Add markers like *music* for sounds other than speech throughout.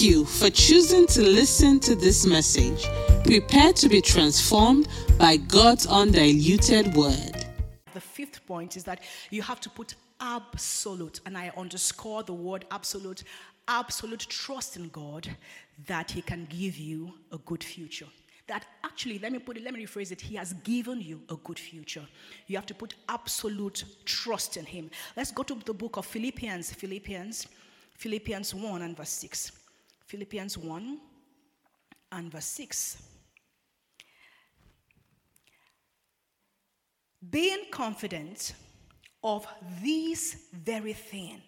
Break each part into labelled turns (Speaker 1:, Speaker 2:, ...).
Speaker 1: You for choosing to listen to this message. Prepare to be transformed by God's undiluted word.
Speaker 2: The fifth point is that you have to put absolute, and I underscore the word absolute, absolute trust in God that He can give you a good future. That actually, let me put it, let me rephrase it, He has given you a good future. You have to put absolute trust in Him. Let's go to the book of Philippians, Philippians, Philippians 1 and verse 6. Philippians 1 and verse 6. Being confident of this very thing,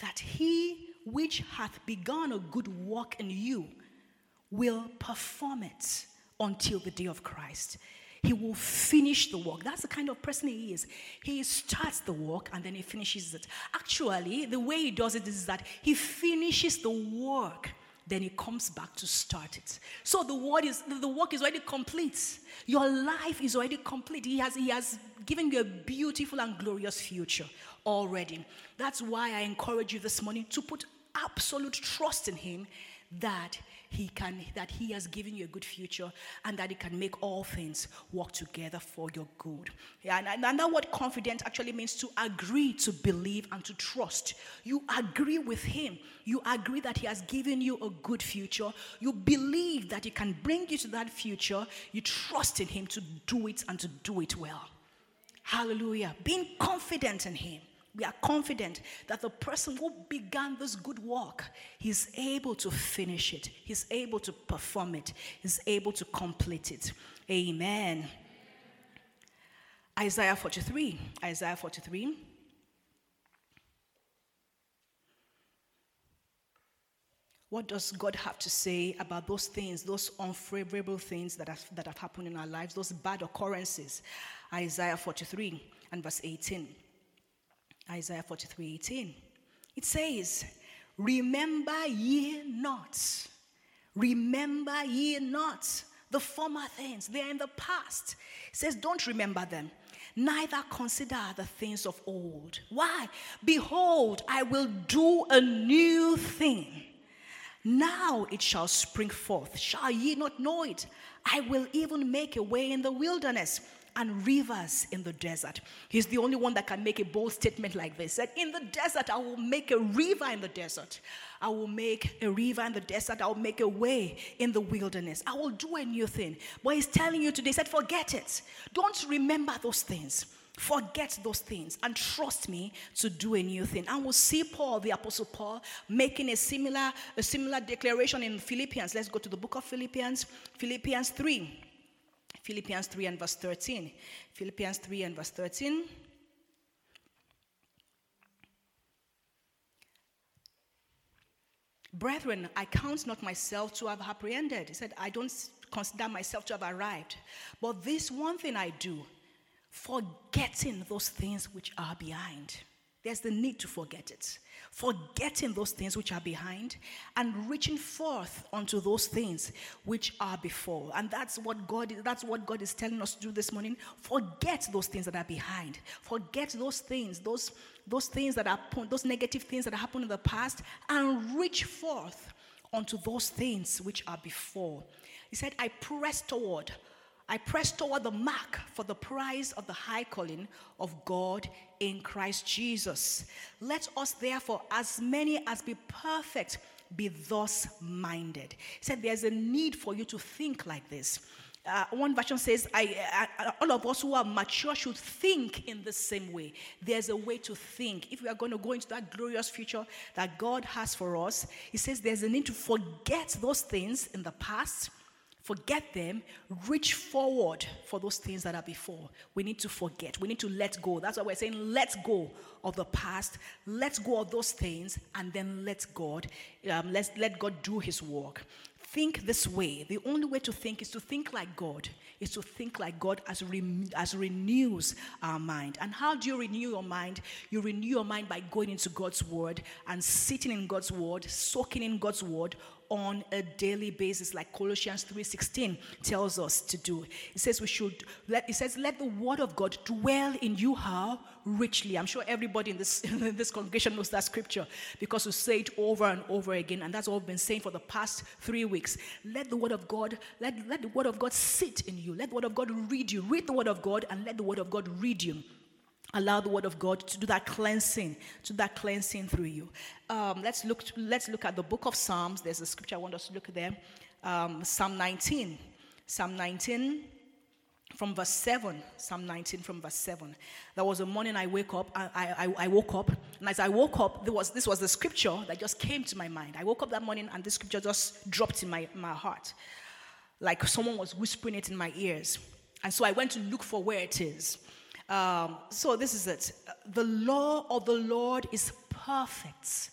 Speaker 2: that he which hath begun a good work in you will perform it until the day of Christ. He will finish the work. That's the kind of person he is. He starts the work and then he finishes it. Actually, the way he does it is that he finishes the work, then he comes back to start it. So the word is the work is already complete. Your life is already complete. He has, he has given you a beautiful and glorious future already. That's why I encourage you this morning to put absolute trust in him that he can that he has given you a good future and that he can make all things work together for your good. Yeah, and, and that what confident actually means to agree to believe and to trust. You agree with him. You agree that he has given you a good future. You believe that he can bring you to that future. You trust in him to do it and to do it well. Hallelujah. Being confident in him we are confident that the person who began this good work, he's able to finish it, he's able to perform it, he's able to complete it. Amen. Isaiah 43. Isaiah 43. What does God have to say about those things, those unfavorable things that have, that have happened in our lives, those bad occurrences? Isaiah 43 and verse 18. Isaiah 43 18. It says, Remember ye not, remember ye not the former things, they are in the past. It says, Don't remember them, neither consider the things of old. Why? Behold, I will do a new thing. Now it shall spring forth. Shall ye not know it? I will even make a way in the wilderness and rivers in the desert. He's the only one that can make a bold statement like this. That in the desert, I will make a river in the desert. I will make a river in the desert. I will make a way in the wilderness. I will do a new thing. But he's telling you today, he said, forget it. Don't remember those things. Forget those things and trust me to do a new thing. And we'll see Paul, the Apostle Paul, making a similar, a similar declaration in Philippians. Let's go to the book of Philippians, Philippians 3. Philippians 3 and verse 13. Philippians 3 and verse 13. Brethren, I count not myself to have apprehended. He said, I don't consider myself to have arrived. But this one thing I do, forgetting those things which are behind. There's the need to forget it forgetting those things which are behind and reaching forth unto those things which are before. And that's what God that's what God is telling us to do this morning. Forget those things that are behind. Forget those things, those those things that are those negative things that happened in the past and reach forth unto those things which are before. He said, I press toward I press toward the mark for the prize of the high calling of God in Christ Jesus. Let us therefore, as many as be perfect, be thus minded. He said there's a need for you to think like this. Uh, one version says, I, I, all of us who are mature should think in the same way. There's a way to think. If we are going to go into that glorious future that God has for us, He says there's a need to forget those things in the past Forget them, reach forward for those things that are before. We need to forget. We need to let go. That's why we're saying let go of the past, let go of those things, and then let God, um, let, let God do his work. Think this way. The only way to think is to think like God, is to think like God as, re- as renews our mind. And how do you renew your mind? You renew your mind by going into God's word and sitting in God's word, soaking in God's word on a daily basis like Colossians 3:16 tells us to do. It says we should let it says let the word of God dwell in you how richly. I'm sure everybody in this *laughs* in this congregation knows that scripture because we say it over and over again and that's what we've been saying for the past 3 weeks. Let the word of God let let the word of God sit in you. Let the word of God read you. Read the word of God and let the word of God read you allow the word of god to do that cleansing to that cleansing through you. Um, let's look let's look at the book of psalms. There's a scripture i want us to look at there. Um, psalm 19 psalm 19 from verse 7 psalm 19 from verse 7 there was a morning i wake up. I, I, I woke up. And as i woke up there was this was the scripture that just came to my mind. I woke up that morning and this scripture just dropped in my, my heart. Like someone was whispering it in my ears. And so i went to look for where it is um, so this is it. The law of the Lord is perfect,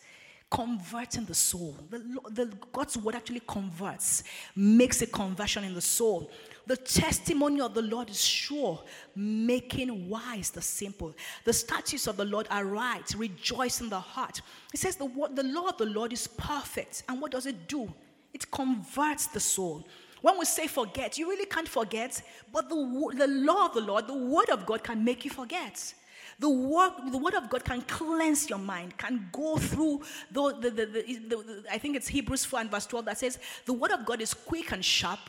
Speaker 2: converting the soul. The, the, God's word actually converts, makes a conversion in the soul. The testimony of the Lord is sure, making wise the simple. The statutes of the Lord are right, rejoice in the heart. It says the, the law of the Lord is perfect. And what does it do? It converts the soul. When we say forget, you really can't forget, but the, the law of the Lord, the word of God can make you forget. The word, the word of God can cleanse your mind, can go through the, the, the, the, I think it's Hebrews 4 and verse 12 that says, the word of God is quick and sharp,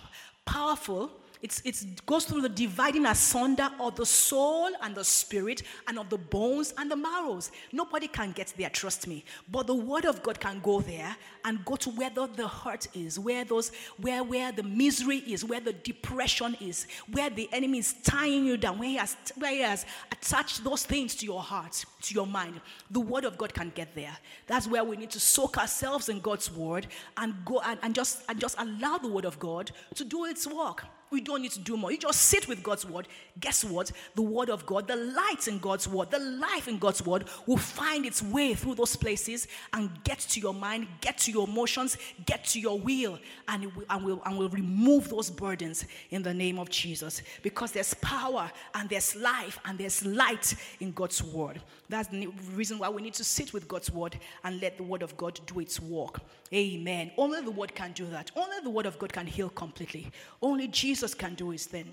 Speaker 2: powerful, it's, it goes through the dividing asunder of the soul and the spirit and of the bones and the marrows. Nobody can get there, trust me. But the word of God can go there and go to where the, the hurt is, where those, where, where the misery is, where the depression is, where the enemy is tying you down, where he has, where he has attached those things to your heart, to your mind. The word of God can get there. That's where we need to soak ourselves in God's word and go and, and just and just allow the word of God to do its work. We don't need to do more. You just sit with God's word. Guess what? The word of God, the light in God's word, the life in God's word will find its way through those places and get to your mind, get to your emotions, get to your will, and, will, and, will, and will remove those burdens in the name of Jesus. Because there's power and there's life and there's light in God's word. That's the reason why we need to sit with God's word and let the word of God do its work. Amen. Only the word can do that. Only the word of God can heal completely. Only Jesus can do his thing.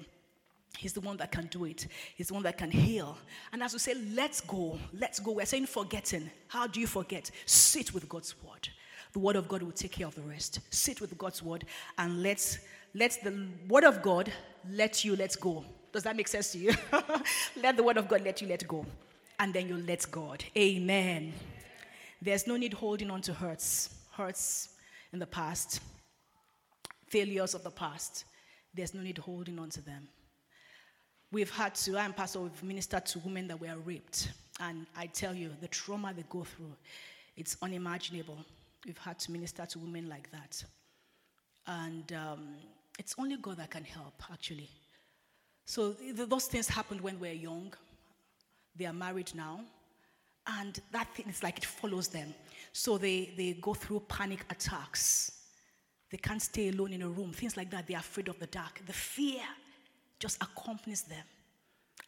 Speaker 2: He's the one that can do it. He's the one that can heal. And as we say, let's go, let's go. We're saying forgetting. How do you forget? Sit with God's word. The word of God will take care of the rest. Sit with God's word and let's let the word of God let you let go. Does that make sense to you? *laughs* let the word of God let you let go and then you let God. Amen. There's no need holding on to hurts, hurts in the past, failures of the past. There's no need holding on to them. We've had to, I am pastor, we've ministered to women that were raped. And I tell you, the trauma they go through, it's unimaginable. We've had to minister to women like that. And um, it's only God that can help, actually. So those things happened when we were young. They are married now. And that thing is like it follows them. So they, they go through panic attacks. They can't stay alone in a room, things like that. They're afraid of the dark. The fear just accompanies them.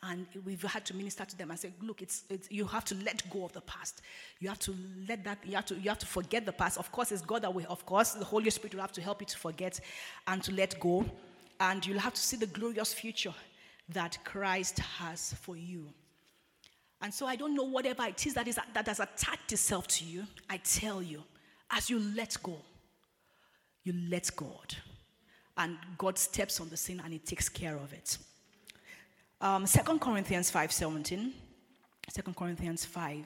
Speaker 2: And we've had to minister to them and say, look, it's, it's, you have to let go of the past. You have to let that, you have to, you have to forget the past. Of course, it's God that will, of course, the Holy Spirit will have to help you to forget and to let go. And you'll have to see the glorious future that Christ has for you. And so I don't know whatever it is that, is that has attached itself to you. I tell you, as you let go, you let God. And God steps on the sin and He takes care of it. Um, 2 Corinthians 5 17. 2 Corinthians 5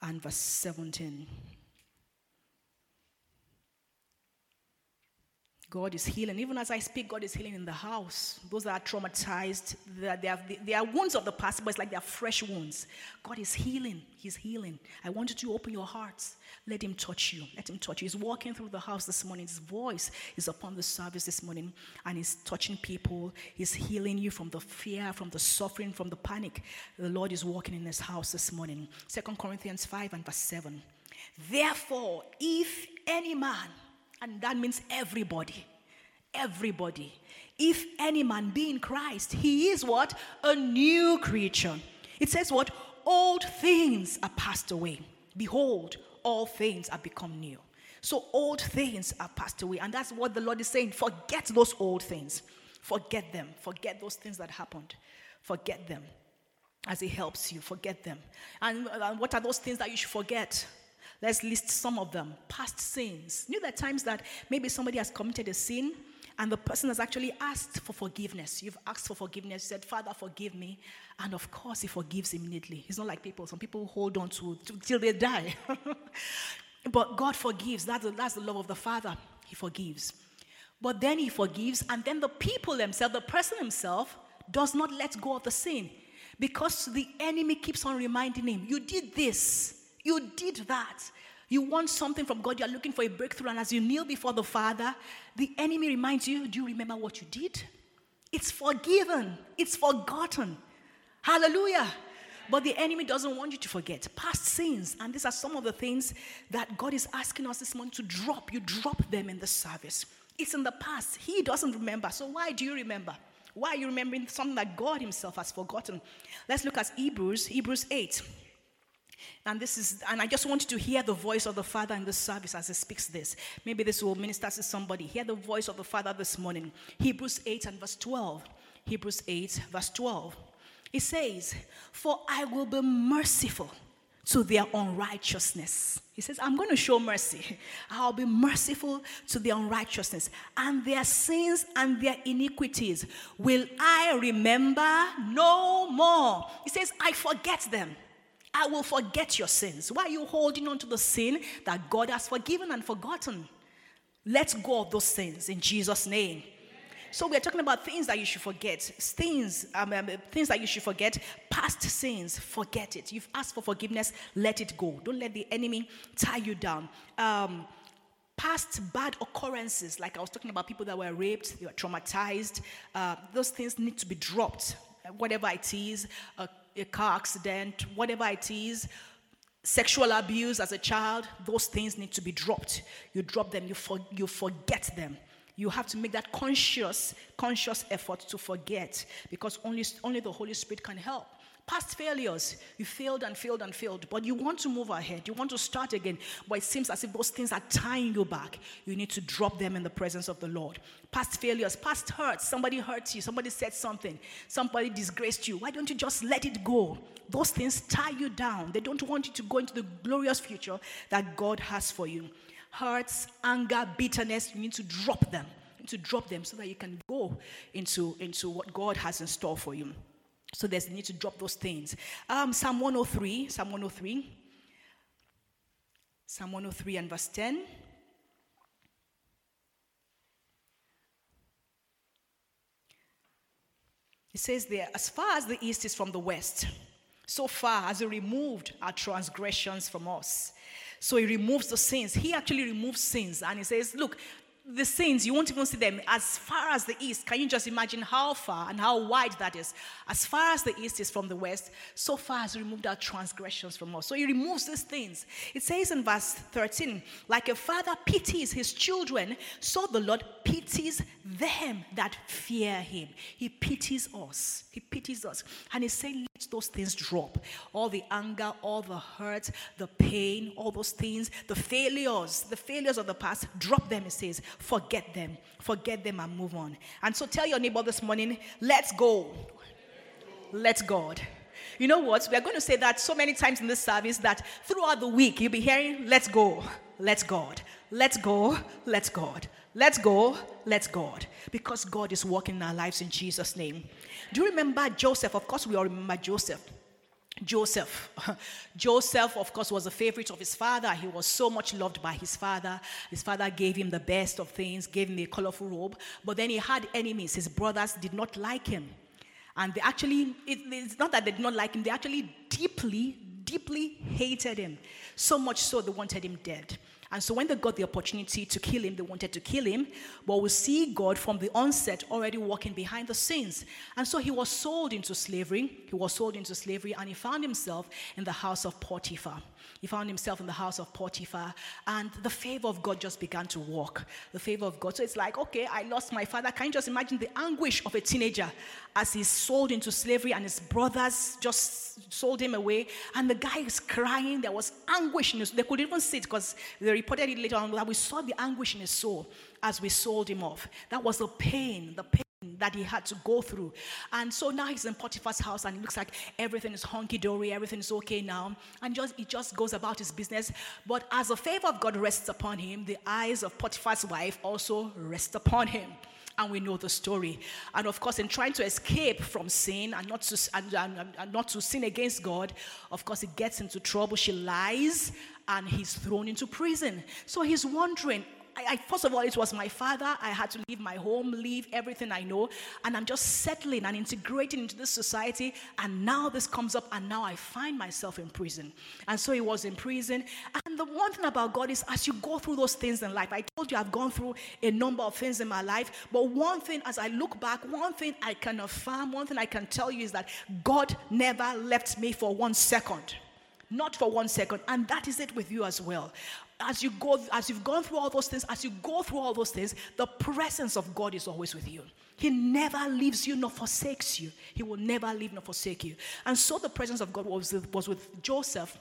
Speaker 2: and verse 17. God is healing. Even as I speak, God is healing in the house. Those that are traumatized, they are, they, are, are wounds of the past, but it's like they are fresh wounds. God is healing. He's healing. I want you to open your hearts. Let Him touch you. Let Him touch you. He's walking through the house this morning. His voice is upon the service this morning, and He's touching people. He's healing you from the fear, from the suffering, from the panic. The Lord is walking in His house this morning. Second Corinthians 5 and verse 7. Therefore, if any man, and that means everybody. Everybody. If any man be in Christ, he is what? A new creature. It says what? Old things are passed away. Behold, all things are become new. So old things are passed away. And that's what the Lord is saying. Forget those old things. Forget them. Forget those things that happened. Forget them. As He helps you, forget them. And, and what are those things that you should forget? Let's list some of them. Past sins. You know, there are times that maybe somebody has committed a sin and the person has actually asked for forgiveness. You've asked for forgiveness, you said, Father, forgive me. And of course, He forgives immediately. It's not like people, some people hold on to, to till they die. *laughs* but God forgives. That's the, that's the love of the Father. He forgives. But then He forgives, and then the people themselves, the person himself, does not let go of the sin because the enemy keeps on reminding him, You did this, you did that. You want something from God, you're looking for a breakthrough, and as you kneel before the Father, the enemy reminds you, Do you remember what you did? It's forgiven, it's forgotten. Hallelujah. But the enemy doesn't want you to forget past sins. And these are some of the things that God is asking us this morning to drop. You drop them in the service. It's in the past. He doesn't remember. So why do you remember? Why are you remembering something that God Himself has forgotten? Let's look at Hebrews, Hebrews 8. And this is, and I just want you to hear the voice of the Father in the service as he speaks this. Maybe this will minister to somebody. Hear the voice of the Father this morning. Hebrews 8 and verse 12. Hebrews 8, verse 12. It says, For I will be merciful to their unrighteousness. He says, I'm going to show mercy. *laughs* I'll be merciful to their unrighteousness. And their sins and their iniquities will I remember no more. He says, I forget them. I will forget your sins. Why are you holding on to the sin that God has forgiven and forgotten? Let go of those sins in Jesus' name. So we're talking about things that you should forget, things, um, um, things that you should forget, past sins. Forget it. You've asked for forgiveness. Let it go. Don't let the enemy tie you down. Um, past bad occurrences, like I was talking about people that were raped, they were traumatized. Uh, those things need to be dropped. Whatever it is, a a car accident, whatever it is, sexual abuse as a child, those things need to be dropped. You drop them, you, for, you forget them. You have to make that conscious, conscious effort to forget because only, only the Holy Spirit can help. Past failures, you failed and failed and failed, but you want to move ahead. You want to start again, but it seems as if those things are tying you back. You need to drop them in the presence of the Lord. Past failures, past hurts, somebody hurt you, somebody said something, somebody disgraced you. Why don't you just let it go? Those things tie you down. They don't want you to go into the glorious future that God has for you. Hurts, anger, bitterness, you need to drop them. To drop them so that you can go into, into what God has in store for you. So there's need to drop those things. Um, Psalm 103, Psalm 103, Psalm 103 and verse 10. It says there, as far as the east is from the west, so far has he removed our transgressions from us. So he removes the sins. He actually removes sins. And he says, Look, the sins, you won't even see them as far as the east. Can you just imagine how far and how wide that is? As far as the east is from the west, so far has removed our transgressions from us. So he removes these things. It says in verse 13, like a father pities his children, so the Lord pities them that fear him. He pities us. He pities us. And he's saying, let those things drop. All the anger, all the hurt, the pain, all those things, the failures, the failures of the past, drop them, he says forget them. Forget them and move on. And so tell your neighbor this morning, let's go. Let God. You know what? We are going to say that so many times in this service that throughout the week you'll be hearing, let's go, let's God, let's go, let's God, let's go, let's God. Because God is working in our lives in Jesus' name. Do you remember Joseph? Of course, we all remember Joseph. Joseph. *laughs* Joseph, of course, was a favorite of his father. He was so much loved by his father. His father gave him the best of things, gave him a colorful robe. But then he had enemies. His brothers did not like him. And they actually, it, it's not that they did not like him, they actually deeply, deeply hated him. So much so they wanted him dead. And so when they got the opportunity to kill him, they wanted to kill him. But we see God from the onset already walking behind the scenes. And so he was sold into slavery. He was sold into slavery and he found himself in the house of Potiphar. He found himself in the house of Potiphar, and the favor of God just began to walk. The favor of God. So it's like, okay, I lost my father. Can you just imagine the anguish of a teenager as he's sold into slavery and his brothers just sold him away? And the guy is crying. There was anguish they could even see it because the reported it later on that we saw the anguish in his soul as we sold him off. That was the pain, the pain that he had to go through. And so now he's in Potiphar's house and it looks like everything is honky dory, everything is okay now. And just he just goes about his business. But as the favor of God rests upon him, the eyes of Potiphar's wife also rest upon him. And we know the story. And of course, in trying to escape from sin and not to, and, and, and not to sin against God, of course, he gets into trouble. She lies and he's thrown into prison. So he's wondering, I, I, first of all, it was my father. I had to leave my home, leave everything I know, and I'm just settling and integrating into this society. And now this comes up, and now I find myself in prison. And so he was in prison. And the one thing about God is, as you go through those things in life, I told you I've gone through a number of things in my life, but one thing, as I look back, one thing I can affirm, one thing I can tell you is that God never left me for one second not for one second and that is it with you as well as you go as you've gone through all those things as you go through all those things the presence of god is always with you. He never leaves you nor forsakes you. He will never leave nor forsake you. And so the presence of god was, was with joseph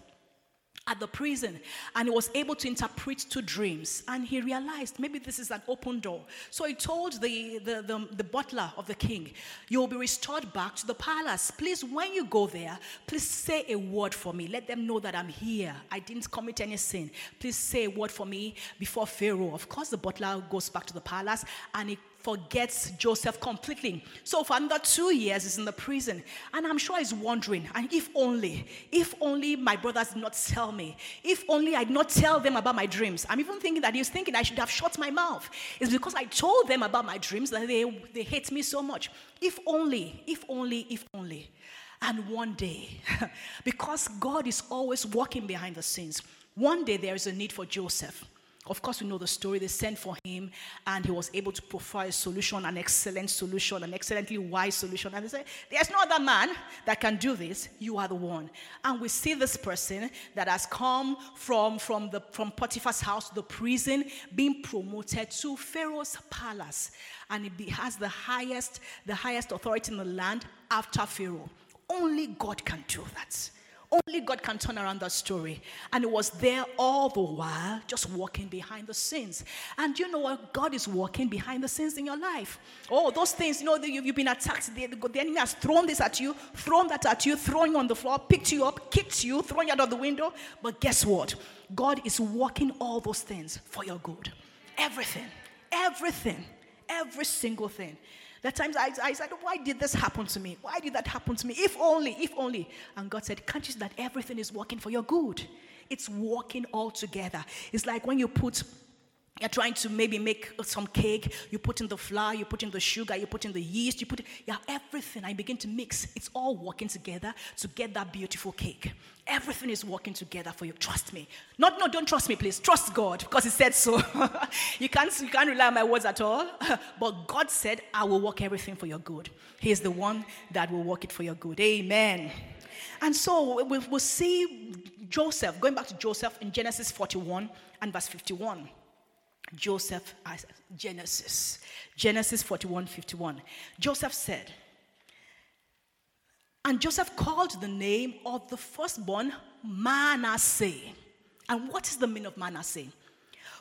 Speaker 2: at the prison and he was able to interpret two dreams. And he realized maybe this is an open door. So he told the, the, the, the, butler of the king you will be restored back to the palace. Please when you go there please say a word for me. Let them know that i'm here. I didn't commit any sin. Please say a word for me before pharaoh. Of course the butler goes back to the palace and he forgets Joseph completely. So for another two years, he's in the prison. And I'm sure he's wondering, and if only, if only my brothers did not tell me, if only I did not tell them about my dreams. I'm even thinking that he's thinking I should have shut my mouth. It's because I told them about my dreams that they, they hate me so much. If only, if only, if only. And one day, *laughs* because God is always working behind the scenes, one day there is a need for Joseph. Of course, we know the story. They sent for him, and he was able to provide a solution, an excellent solution, an excellently wise solution. And they said, There's no other man that can do this. You are the one. And we see this person that has come from, from, the, from Potiphar's house the prison, being promoted to Pharaoh's palace. And he has the highest, the highest authority in the land after Pharaoh. Only God can do that. Only God can turn around that story. And it was there all the while, just walking behind the scenes. And you know what? God is walking behind the scenes in your life. Oh, those things, you know, you've been attacked. The, the enemy has thrown this at you, thrown that at you, thrown you on the floor, picked you up, kicked you, thrown you out of the window. But guess what? God is working all those things for your good. Everything. Everything. Every single thing. There times I, I said, Why did this happen to me? Why did that happen to me? If only, if only. And God said, Can't you see that everything is working for your good? It's working all together. It's like when you put you're trying to maybe make some cake, you put in the flour, you put in the sugar, you put in the yeast, you put yeah, everything, I begin to mix. It's all working together to get that beautiful cake. Everything is working together for you. Trust me. Not no, don't trust me, please. Trust God because He said so. *laughs* you can't you can't rely on my words at all. *laughs* but God said, I will work everything for your good. He is the one that will work it for your good. Amen. And so we'll see Joseph, going back to Joseph in Genesis 41 and verse 51. Joseph, Genesis, Genesis 41 51. Joseph said, and Joseph called the name of the firstborn Manasseh. And what is the meaning of Manasseh?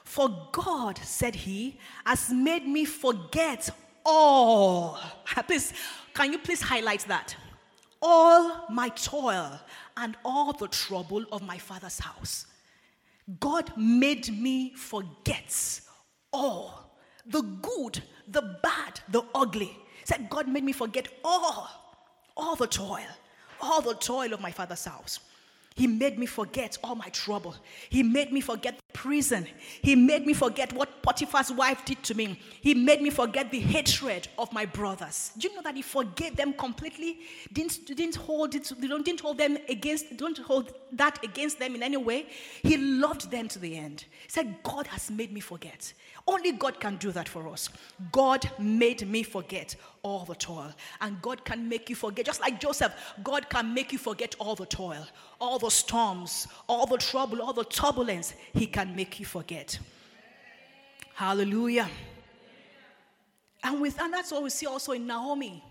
Speaker 2: For God, said he, has made me forget all. *laughs* Please, can you please highlight that? All my toil and all the trouble of my father's house. God made me forget all the good, the bad, the ugly. Said, God made me forget all, all the toil, all the toil of my father's house. He made me forget all my trouble. He made me forget prison. He made me forget what Potiphar's wife did to me. He made me forget the hatred of my brothers. Do you know that he forgave them completely? Didn't, didn't hold it, didn't hold them against, don't hold that against them in any way. He loved them to the end. He said, God has made me forget. Only God can do that for us. God made me forget all the toil. And God can make you forget, just like Joseph, God can make you forget all the toil, all the storms, all the trouble, all the turbulence. He can make you forget. Hallelujah. And with and that's what we see also in Naomi.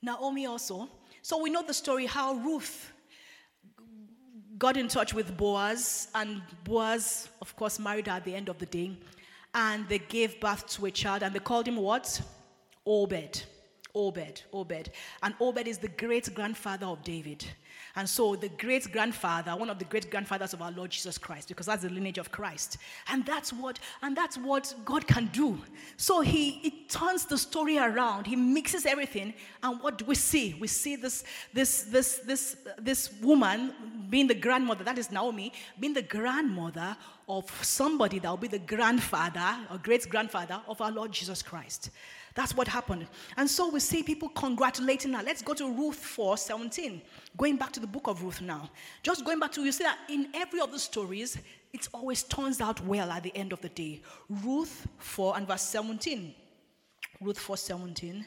Speaker 2: Naomi also. So we know the story how Ruth got in touch with Boaz, and Boaz, of course, married her at the end of the day. And they gave birth to a child, and they called him what? Obed. Obed. Obed. And Obed is the great grandfather of David. And so the great grandfather, one of the great grandfathers of our Lord Jesus Christ, because that's the lineage of Christ. And that's what, and that's what God can do. So he, he turns the story around. He mixes everything. And what do we see? We see this, this, this, this, this woman being the grandmother, that is Naomi, being the grandmother of somebody that will be the grandfather or great grandfather of our Lord Jesus Christ. That's what happened. And so we see people congratulating her. Let's go to Ruth 4 17. Going back to the book of Ruth now. Just going back to, you see that in every of the stories, it always turns out well at the end of the day. Ruth 4 and verse 17. Ruth 4 17.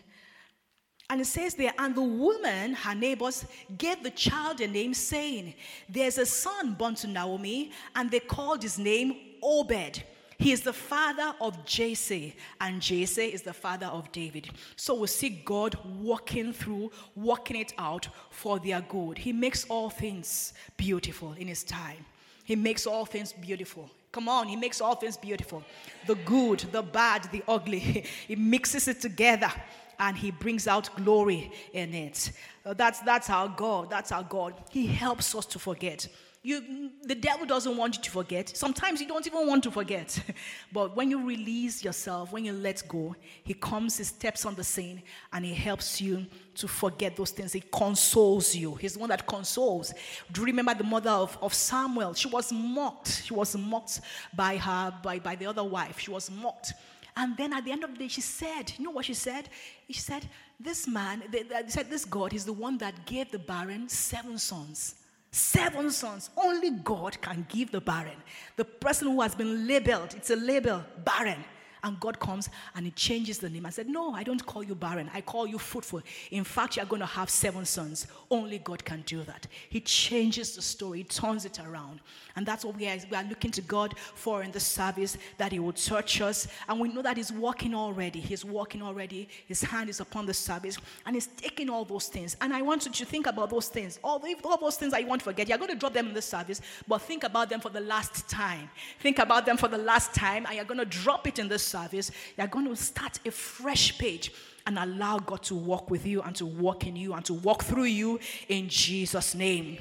Speaker 2: And it says there, and the woman, her neighbors, gave the child a name, saying, There's a son born to Naomi, and they called his name Obed. He is the father of Jesse, and Jesse is the father of David. So we see God walking through, working it out for their good. He makes all things beautiful in His time. He makes all things beautiful. Come on, He makes all things beautiful. The good, the bad, the ugly. *laughs* he mixes it together and He brings out glory in it. Uh, that's, that's our God. That's our God. He helps us to forget. You, the devil doesn't want you to forget. Sometimes you don't even want to forget. *laughs* but when you release yourself, when you let go, he comes, he steps on the scene, and he helps you to forget those things. He consoles you. He's the one that consoles. Do you remember the mother of, of Samuel? She was mocked. She was mocked by her, by, by the other wife. She was mocked. And then at the end of the day, she said, you know what she said? She said, This man, they, they said, this God is the one that gave the barren seven sons. Seven sons. Only God can give the barren. The person who has been labeled, it's a label, barren. And God comes and He changes the name and said, No, I don't call you barren. I call you fruitful. In fact, you're going to have seven sons. Only God can do that. He changes the story, He turns it around. And that's what we are, we are looking to God for in the service, that He will touch us. And we know that He's working already. He's working already. His hand is upon the service and He's taking all those things. And I want you to think about those things. All, all those things you want to forget, you're going to drop them in the service, but think about them for the last time. Think about them for the last time, and you're going to drop it in the service, you're going to start a fresh page and allow God to walk with you and to walk in you and to walk through you in Jesus' name.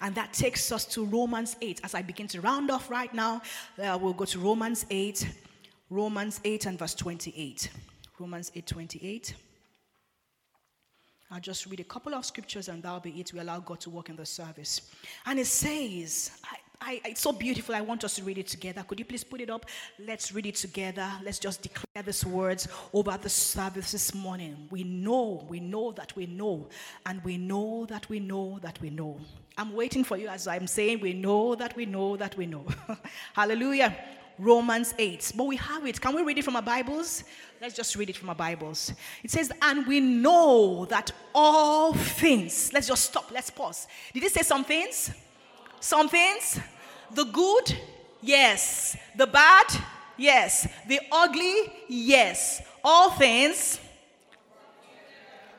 Speaker 2: And that takes us to Romans 8. As I begin to round off right now, uh, we'll go to Romans 8, Romans 8 and verse 28. Romans 8 28. I'll just read a couple of scriptures and that'll be it. We allow God to work in the service. And it says, I, it's so beautiful. I want us to read it together. Could you please put it up? Let's read it together. Let's just declare these words over the service this morning. We know, we know that we know, and we know that we know that we know. I'm waiting for you as I'm saying, we know that we know that we know. *laughs* Hallelujah. Romans 8. But we have it. Can we read it from our Bibles? Let's just read it from our Bibles. It says, And we know that all things, let's just stop, let's pause. Did it say some things? Some things? The good? Yes. The bad? Yes. The ugly? Yes. All things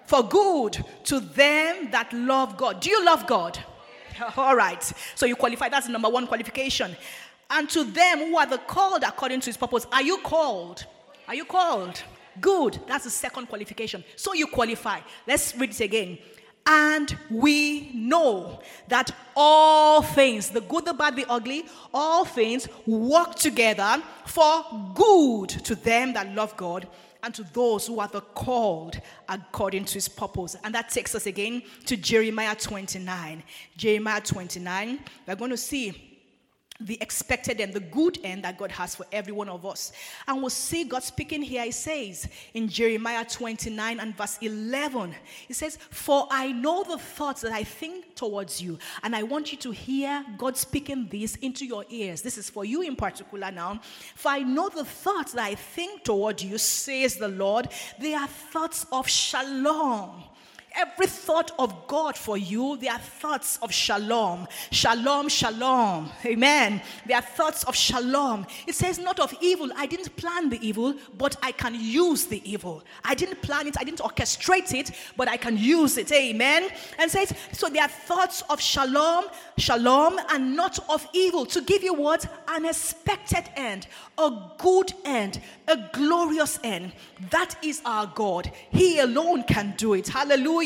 Speaker 2: for good to them that love God. Do you love God? *laughs* All right. So you qualify. That's number one qualification. And to them who are the called according to his purpose. Are you called? Are you called? Good. That's the second qualification. So you qualify. Let's read it again. And we know that all things, the good, the bad, the ugly, all things work together for good to them that love God and to those who are the called according to his purpose. And that takes us again to Jeremiah 29. Jeremiah 29, we're going to see the expected and the good end that God has for every one of us. And we'll see God speaking here. He says in Jeremiah 29 and verse 11, He says, For I know the thoughts that I think towards you. And I want you to hear God speaking this into your ears. This is for you in particular now. For I know the thoughts that I think toward you, says the Lord. They are thoughts of shalom Every thought of God for you, they are thoughts of shalom. Shalom, shalom. Amen. They are thoughts of shalom. It says, not of evil. I didn't plan the evil, but I can use the evil. I didn't plan it, I didn't orchestrate it, but I can use it. Amen. And says, so they are thoughts of shalom, shalom, and not of evil. To give you what? An expected end, a good end, a glorious end. That is our God. He alone can do it. Hallelujah.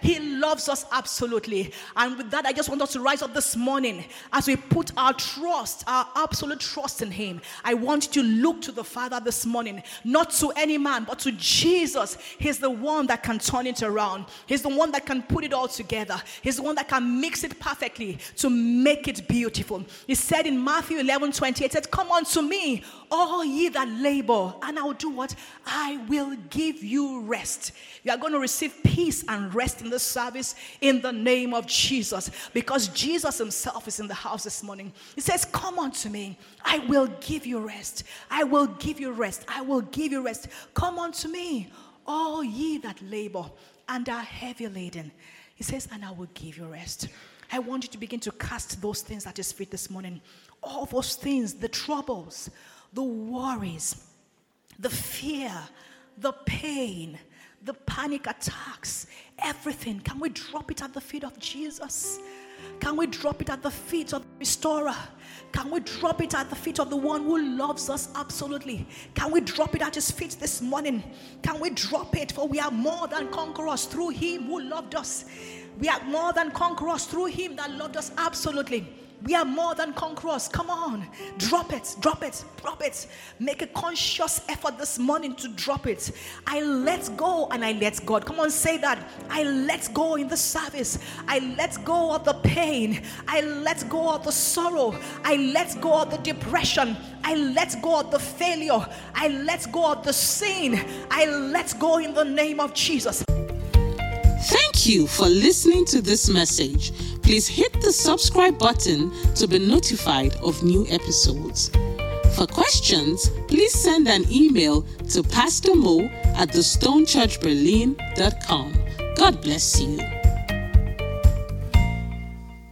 Speaker 2: He loves us absolutely. And with that, I just want us to rise up this morning as we put our trust, our absolute trust in Him. I want you to look to the Father this morning, not to any man, but to Jesus. He's the one that can turn it around, He's the one that can put it all together, He's the one that can mix it perfectly to make it beautiful. He said in Matthew 11 28, said, Come unto me, all ye that labor, and I will do what? I will give you rest. You are going to receive peace and rest in the service in the name of Jesus because Jesus Himself is in the house this morning. He says, Come unto me, I will give you rest. I will give you rest. I will give you rest. Come unto me, all ye that labor and are heavy laden. He says, And I will give you rest. I want you to begin to cast those things at His feet this morning. All those things, the troubles, the worries, the fear, the pain, the panic attacks, everything. Can we drop it at the feet of Jesus? Can we drop it at the feet of the restorer? Can we drop it at the feet of the one who loves us absolutely? Can we drop it at his feet this morning? Can we drop it? For we are more than conquerors through him who loved us. We are more than conquerors through him that loved us absolutely. We are more than conquerors. Come on, drop it, drop it, drop it. Make a conscious effort this morning to drop it. I let go and I let God. Come on, say that. I let go in the service. I let go of the pain. I let go of the sorrow. I let go of the depression. I let go of the failure. I let go of the sin. I let go in the name of Jesus.
Speaker 1: You for listening to this message. Please hit the subscribe button to be notified of new episodes. For questions, please send an email to Pastor Mo at thestonechurchberlin.com. God bless you.